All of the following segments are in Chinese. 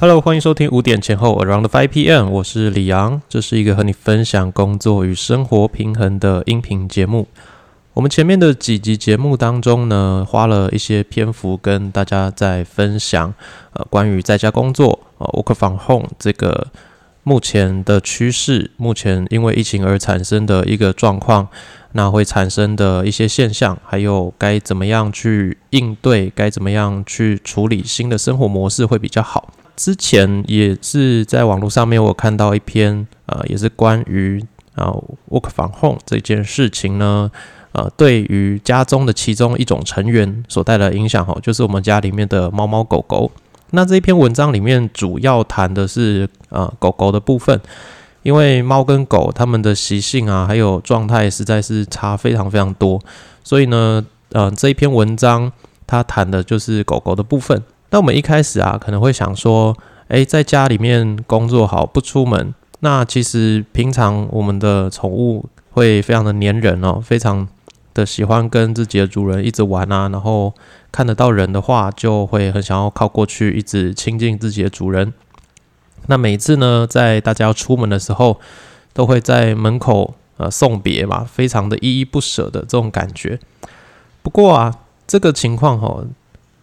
Hello，欢迎收听五点前后 Around Five PM，我是李阳，这是一个和你分享工作与生活平衡的音频节目。我们前面的几集节目当中呢，花了一些篇幅跟大家在分享，呃，关于在家工作，呃，work from home 这个目前的趋势，目前因为疫情而产生的一个状况，那会产生的一些现象，还有该怎么样去应对，该怎么样去处理新的生活模式会比较好。之前也是在网络上面，我看到一篇，呃，也是关于啊 work from home 这件事情呢，呃，对于家中的其中一种成员所带来的影响，哈，就是我们家里面的猫猫狗狗。那这一篇文章里面主要谈的是呃狗狗的部分，因为猫跟狗它们的习性啊，还有状态实在是差非常非常多，所以呢，呃，这一篇文章它谈的就是狗狗的部分。那我们一开始啊，可能会想说，诶，在家里面工作好，不出门。那其实平常我们的宠物会非常的粘人哦，非常的喜欢跟自己的主人一直玩啊。然后看得到人的话，就会很想要靠过去，一直亲近自己的主人。那每次呢，在大家要出门的时候，都会在门口呃送别嘛，非常的依依不舍的这种感觉。不过啊，这个情况哦，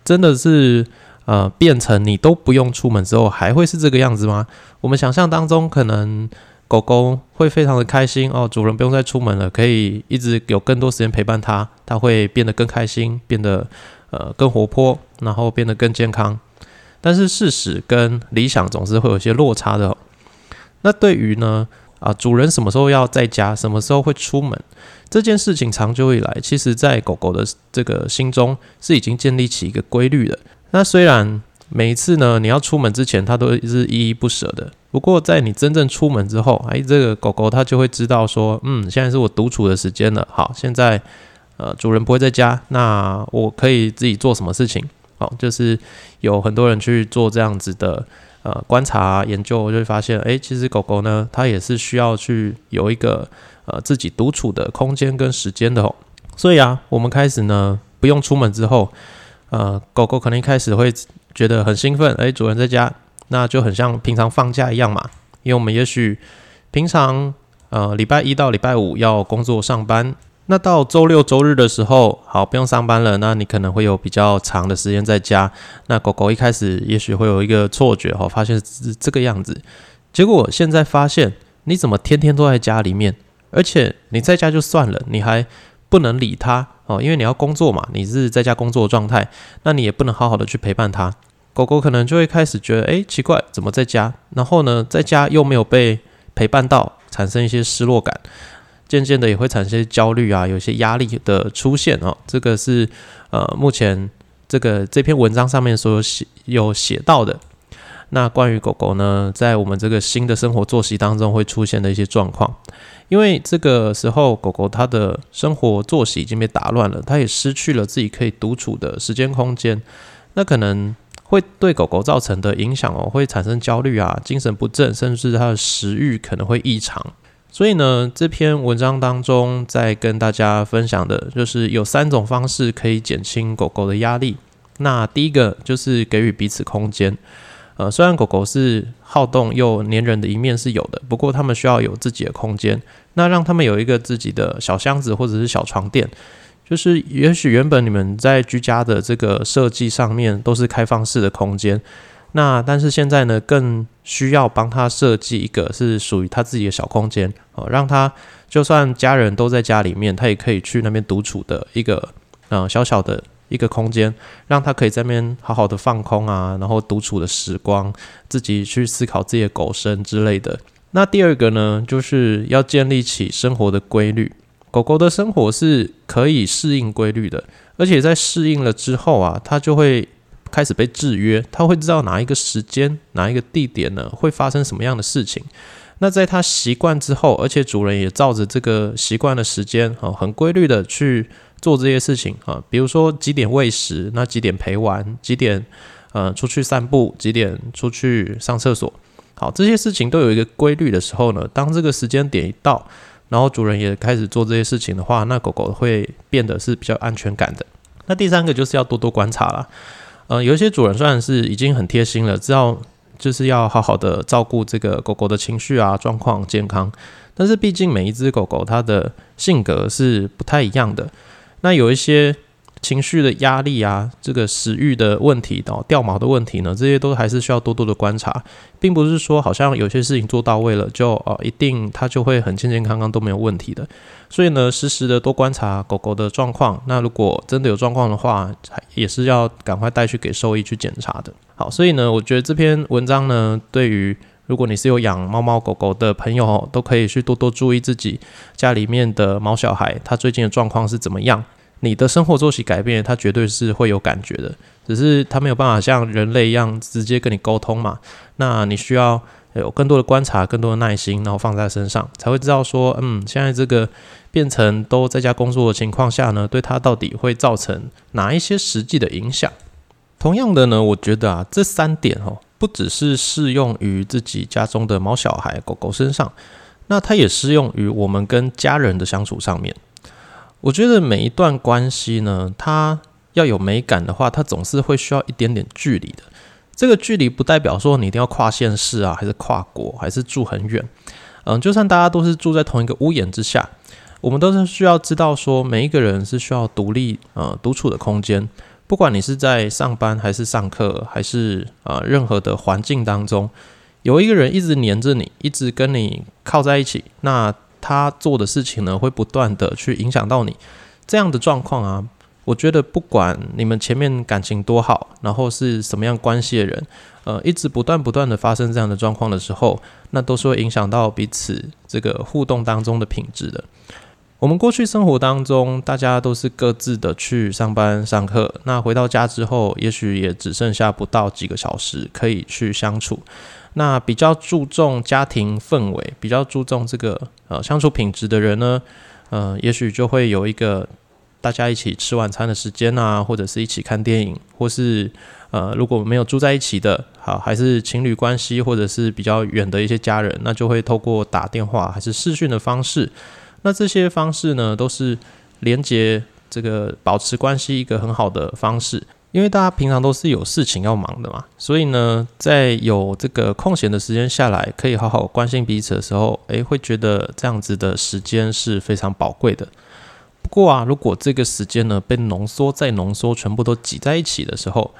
真的是。呃，变成你都不用出门之后，还会是这个样子吗？我们想象当中，可能狗狗会非常的开心哦，主人不用再出门了，可以一直有更多时间陪伴它，它会变得更开心，变得呃更活泼，然后变得更健康。但是事实跟理想总是会有些落差的。那对于呢啊，主人什么时候要在家，什么时候会出门这件事情，长久以来，其实在狗狗的这个心中是已经建立起一个规律的。那虽然每一次呢，你要出门之前，它都是依依不舍的。不过在你真正出门之后，哎，这个狗狗它就会知道说，嗯，现在是我独处的时间了。好，现在呃主人不会在家，那我可以自己做什么事情？好，就是有很多人去做这样子的呃观察研究，就会发现，哎，其实狗狗呢，它也是需要去有一个呃自己独处的空间跟时间的哦。所以啊，我们开始呢不用出门之后。呃，狗狗可能一开始会觉得很兴奋，诶，主人在家，那就很像平常放假一样嘛。因为我们也许平常呃礼拜一到礼拜五要工作上班，那到周六周日的时候，好不用上班了，那你可能会有比较长的时间在家。那狗狗一开始也许会有一个错觉哈，发现是这个样子，结果现在发现你怎么天天都在家里面，而且你在家就算了，你还不能理它。哦，因为你要工作嘛，你是在家工作的状态，那你也不能好好的去陪伴它。狗狗可能就会开始觉得，哎，奇怪，怎么在家？然后呢，在家又没有被陪伴到，产生一些失落感，渐渐的也会产生焦虑啊，有些压力的出现哦。这个是呃，目前这个这篇文章上面所写有写到的。那关于狗狗呢，在我们这个新的生活作息当中会出现的一些状况。因为这个时候，狗狗它的生活作息已经被打乱了，它也失去了自己可以独处的时间空间，那可能会对狗狗造成的影响哦，会产生焦虑啊、精神不振，甚至它的食欲可能会异常。所以呢，这篇文章当中在跟大家分享的就是有三种方式可以减轻狗狗的压力。那第一个就是给予彼此空间。呃，虽然狗狗是好动又粘人的一面是有的，不过它们需要有自己的空间。那让他们有一个自己的小箱子或者是小床垫，就是也许原本你们在居家的这个设计上面都是开放式的空间，那但是现在呢，更需要帮他设计一个是属于他自己的小空间哦，让他就算家人都在家里面，他也可以去那边独处的一个嗯小小的。一个空间，让他可以在那边好好的放空啊，然后独处的时光，自己去思考自己的狗生之类的。那第二个呢，就是要建立起生活的规律。狗狗的生活是可以适应规律的，而且在适应了之后啊，它就会开始被制约，它会知道哪一个时间、哪一个地点呢会发生什么样的事情。那在它习惯之后，而且主人也照着这个习惯的时间哦，很规律的去。做这些事情啊，比如说几点喂食，那几点陪玩，几点呃出去散步，几点出去上厕所，好，这些事情都有一个规律的时候呢，当这个时间点一到，然后主人也开始做这些事情的话，那狗狗会变得是比较安全感的。那第三个就是要多多观察了，呃，有一些主人虽然是已经很贴心了，知道就是要好好的照顾这个狗狗的情绪啊、状况、健康。但是毕竟每一只狗狗它的性格是不太一样的，那有一些。情绪的压力啊，这个食欲的问题哦，掉毛的问题呢，这些都还是需要多多的观察，并不是说好像有些事情做到位了，就哦一定它就会很健健康康都没有问题的。所以呢，时时的多观察狗狗的状况。那如果真的有状况的话，也是要赶快带去给兽医去检查的。好，所以呢，我觉得这篇文章呢，对于如果你是有养猫猫狗狗的朋友，都可以去多多注意自己家里面的毛小孩，它最近的状况是怎么样。你的生活作息改变，它绝对是会有感觉的，只是它没有办法像人类一样直接跟你沟通嘛。那你需要有更多的观察，更多的耐心，然后放在身上，才会知道说，嗯，现在这个变成都在家工作的情况下呢，对它到底会造成哪一些实际的影响。同样的呢，我觉得啊，这三点哦，不只是适用于自己家中的猫小孩、狗狗身上，那它也适用于我们跟家人的相处上面。我觉得每一段关系呢，它要有美感的话，它总是会需要一点点距离的。这个距离不代表说你一定要跨县市啊，还是跨国，还是住很远。嗯，就算大家都是住在同一个屋檐之下，我们都是需要知道说，每一个人是需要独立呃独处的空间。不管你是在上班，还是上课，还是啊任何的环境当中，有一个人一直黏着你，一直跟你靠在一起，那。他做的事情呢，会不断的去影响到你，这样的状况啊，我觉得不管你们前面感情多好，然后是什么样关系的人，呃，一直不断不断的发生这样的状况的时候，那都是会影响到彼此这个互动当中的品质的。我们过去生活当中，大家都是各自的去上班上课，那回到家之后，也许也只剩下不到几个小时可以去相处。那比较注重家庭氛围，比较注重这个呃相处品质的人呢，呃，也许就会有一个大家一起吃晚餐的时间啊，或者是一起看电影，或是呃如果没有住在一起的，好还是情侣关系，或者是比较远的一些家人，那就会透过打电话还是视讯的方式，那这些方式呢，都是连接这个保持关系一个很好的方式。因为大家平常都是有事情要忙的嘛，所以呢，在有这个空闲的时间下来，可以好好关心彼此的时候，诶，会觉得这样子的时间是非常宝贵的。不过啊，如果这个时间呢被浓缩再浓缩，全部都挤在一起的时候，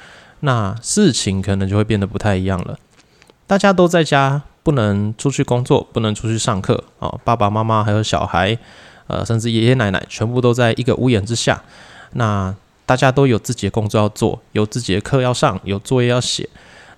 那事情可能就会变得不太一样了。大家都在家，不能出去工作，不能出去上课啊，爸爸妈妈还有小孩，呃，甚至爷爷奶奶，全部都在一个屋檐之下，那。大家都有自己的工作要做，有自己的课要上，有作业要写。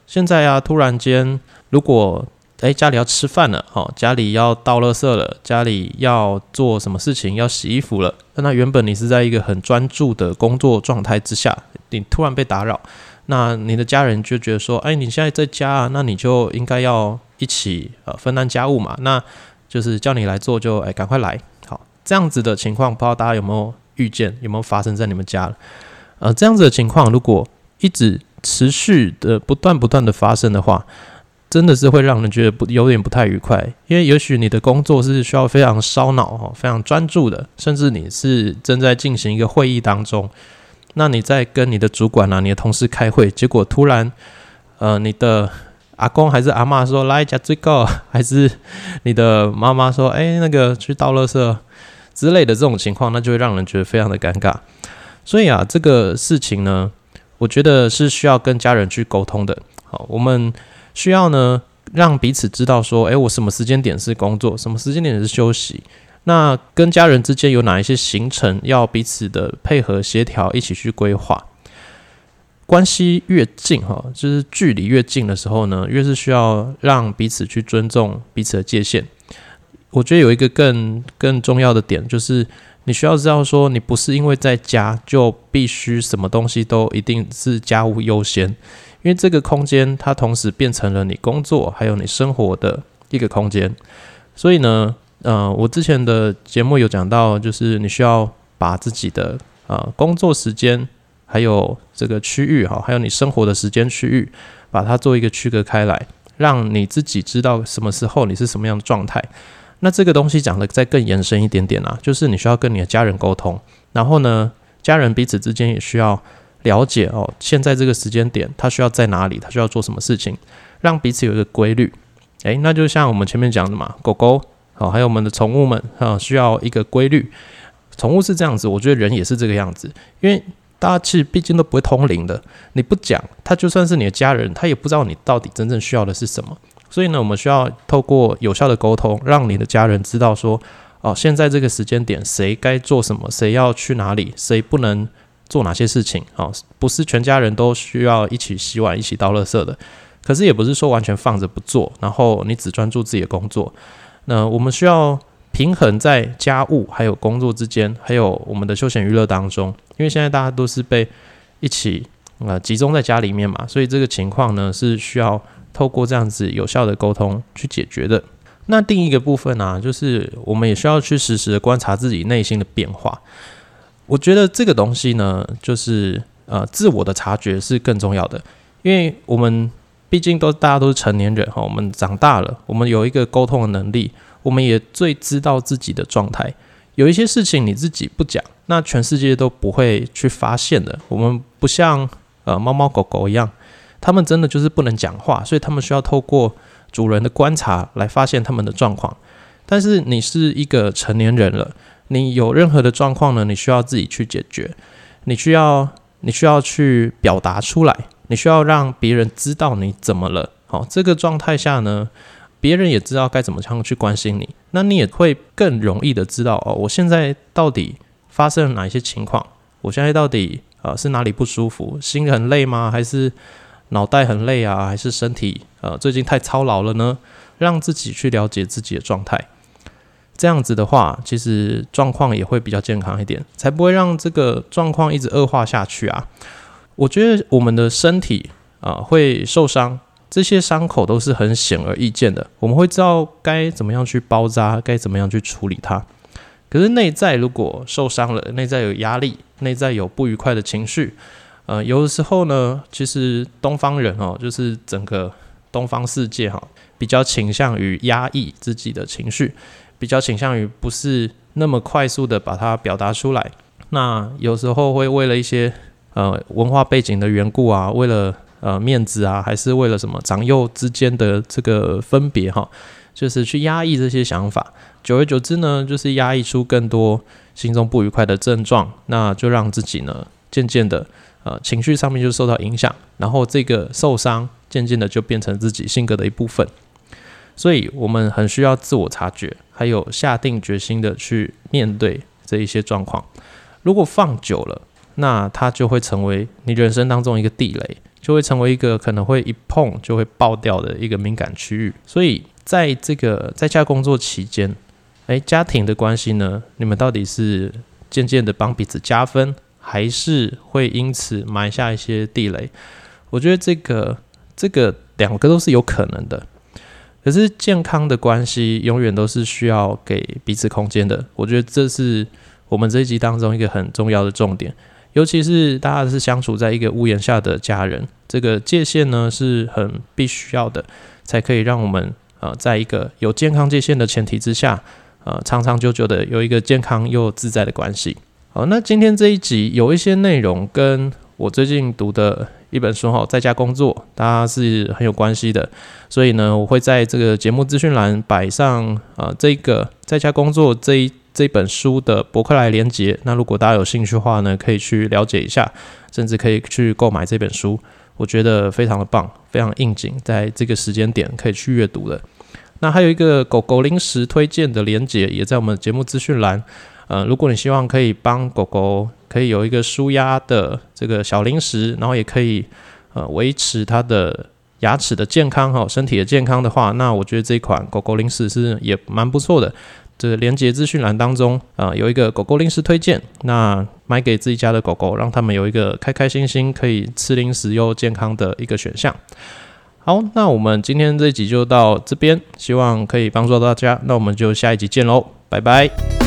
现在啊，突然间，如果诶家里要吃饭了，哦，家里要倒垃圾了，家里要做什么事情，要洗衣服了，那原本你是在一个很专注的工作状态之下，你突然被打扰，那你的家人就觉得说，哎，你现在在家啊，那你就应该要一起呃分担家务嘛，那就是叫你来做，就哎赶快来，好，这样子的情况，不知道大家有没有？遇见有没有发生在你们家了？呃，这样子的情况，如果一直持续的不断不断的发生的话，真的是会让人觉得不有点不太愉快。因为也许你的工作是需要非常烧脑哈，非常专注的，甚至你是正在进行一个会议当中，那你在跟你的主管啊、你的同事开会，结果突然呃，你的阿公还是阿妈说来家最高，还是你的妈妈说哎那个去倒垃圾。之类的这种情况，那就会让人觉得非常的尴尬。所以啊，这个事情呢，我觉得是需要跟家人去沟通的。好，我们需要呢，让彼此知道说，诶，我什么时间点是工作，什么时间点是休息。那跟家人之间有哪一些行程要彼此的配合协调，一起去规划。关系越近哈，就是距离越近的时候呢，越是需要让彼此去尊重彼此的界限。我觉得有一个更更重要的点，就是你需要知道说，你不是因为在家就必须什么东西都一定是家务优先，因为这个空间它同时变成了你工作还有你生活的一个空间。所以呢，呃，我之前的节目有讲到，就是你需要把自己的呃工作时间还有这个区域哈，还有你生活的时间区域，把它做一个区隔开来，让你自己知道什么时候你是什么样的状态。那这个东西讲的再更延伸一点点啊，就是你需要跟你的家人沟通，然后呢，家人彼此之间也需要了解哦，现在这个时间点他需要在哪里，他需要做什么事情，让彼此有一个规律。诶，那就像我们前面讲的嘛，狗狗好，还有我们的宠物们啊，需要一个规律。宠物是这样子，我觉得人也是这个样子，因为大家其实毕竟都不会通灵的，你不讲，他就算是你的家人，他也不知道你到底真正需要的是什么。所以呢，我们需要透过有效的沟通，让你的家人知道说，哦，现在这个时间点，谁该做什么，谁要去哪里，谁不能做哪些事情。哦，不是全家人都需要一起洗碗、一起倒垃圾的。可是也不是说完全放着不做，然后你只专注自己的工作。那我们需要平衡在家务还有工作之间，还有我们的休闲娱乐当中。因为现在大家都是被一起呃集中在家里面嘛，所以这个情况呢是需要透过这样子有效的沟通去解决的。那另一个部分呢，就是我们也需要去实时的观察自己内心的变化。我觉得这个东西呢，就是呃自我的察觉是更重要的，因为我们。毕竟都大家都是成年人哈，我们长大了，我们有一个沟通的能力，我们也最知道自己的状态。有一些事情你自己不讲，那全世界都不会去发现的。我们不像呃猫猫狗狗一样，他们真的就是不能讲话，所以他们需要透过主人的观察来发现他们的状况。但是你是一个成年人了，你有任何的状况呢，你需要自己去解决，你需要你需要去表达出来。你需要让别人知道你怎么了，好，这个状态下呢，别人也知道该怎么样去关心你，那你也会更容易的知道哦，我现在到底发生了哪一些情况？我现在到底呃是哪里不舒服？心很累吗？还是脑袋很累啊？还是身体呃最近太操劳了呢？让自己去了解自己的状态，这样子的话，其实状况也会比较健康一点，才不会让这个状况一直恶化下去啊。我觉得我们的身体啊会受伤，这些伤口都是很显而易见的。我们会知道该怎么样去包扎，该怎么样去处理它。可是内在如果受伤了，内在有压力，内在有不愉快的情绪，呃，有的时候呢，其实东方人哦，就是整个东方世界哈，比较倾向于压抑自己的情绪，比较倾向于不是那么快速的把它表达出来。那有时候会为了一些。呃，文化背景的缘故啊，为了呃面子啊，还是为了什么长幼之间的这个分别哈，就是去压抑这些想法，久而久之呢，就是压抑出更多心中不愉快的症状，那就让自己呢渐渐的呃情绪上面就受到影响，然后这个受伤渐渐的就变成自己性格的一部分，所以我们很需要自我察觉，还有下定决心的去面对这一些状况，如果放久了。那它就会成为你人生当中一个地雷，就会成为一个可能会一碰就会爆掉的一个敏感区域。所以在这个在家工作期间，诶，家庭的关系呢，你们到底是渐渐的帮彼此加分，还是会因此埋下一些地雷？我觉得这个这个两个都是有可能的。可是健康的关系永远都是需要给彼此空间的。我觉得这是我们这一集当中一个很重要的重点。尤其是大家是相处在一个屋檐下的家人，这个界限呢是很必须要的，才可以让我们呃在一个有健康界限的前提之下，呃长长久久的有一个健康又自在的关系。好，那今天这一集有一些内容跟我最近读的一本书哈，在家工作，它是很有关系的，所以呢，我会在这个节目资讯栏摆上啊这个在家工作这一。这本书的博客来连接，那如果大家有兴趣的话呢，可以去了解一下，甚至可以去购买这本书，我觉得非常的棒，非常应景，在这个时间点可以去阅读的。那还有一个狗狗零食推荐的连接，也在我们节目资讯栏。呃，如果你希望可以帮狗狗可以有一个舒压的这个小零食，然后也可以呃维持它的牙齿的健康哈，身体的健康的话，那我觉得这款狗狗零食是也蛮不错的。这连接资讯栏当中啊，有一个狗狗零食推荐，那买给自己家的狗狗，让他们有一个开开心心可以吃零食又健康的一个选项。好，那我们今天这一集就到这边，希望可以帮助到大家，那我们就下一集见喽，拜拜。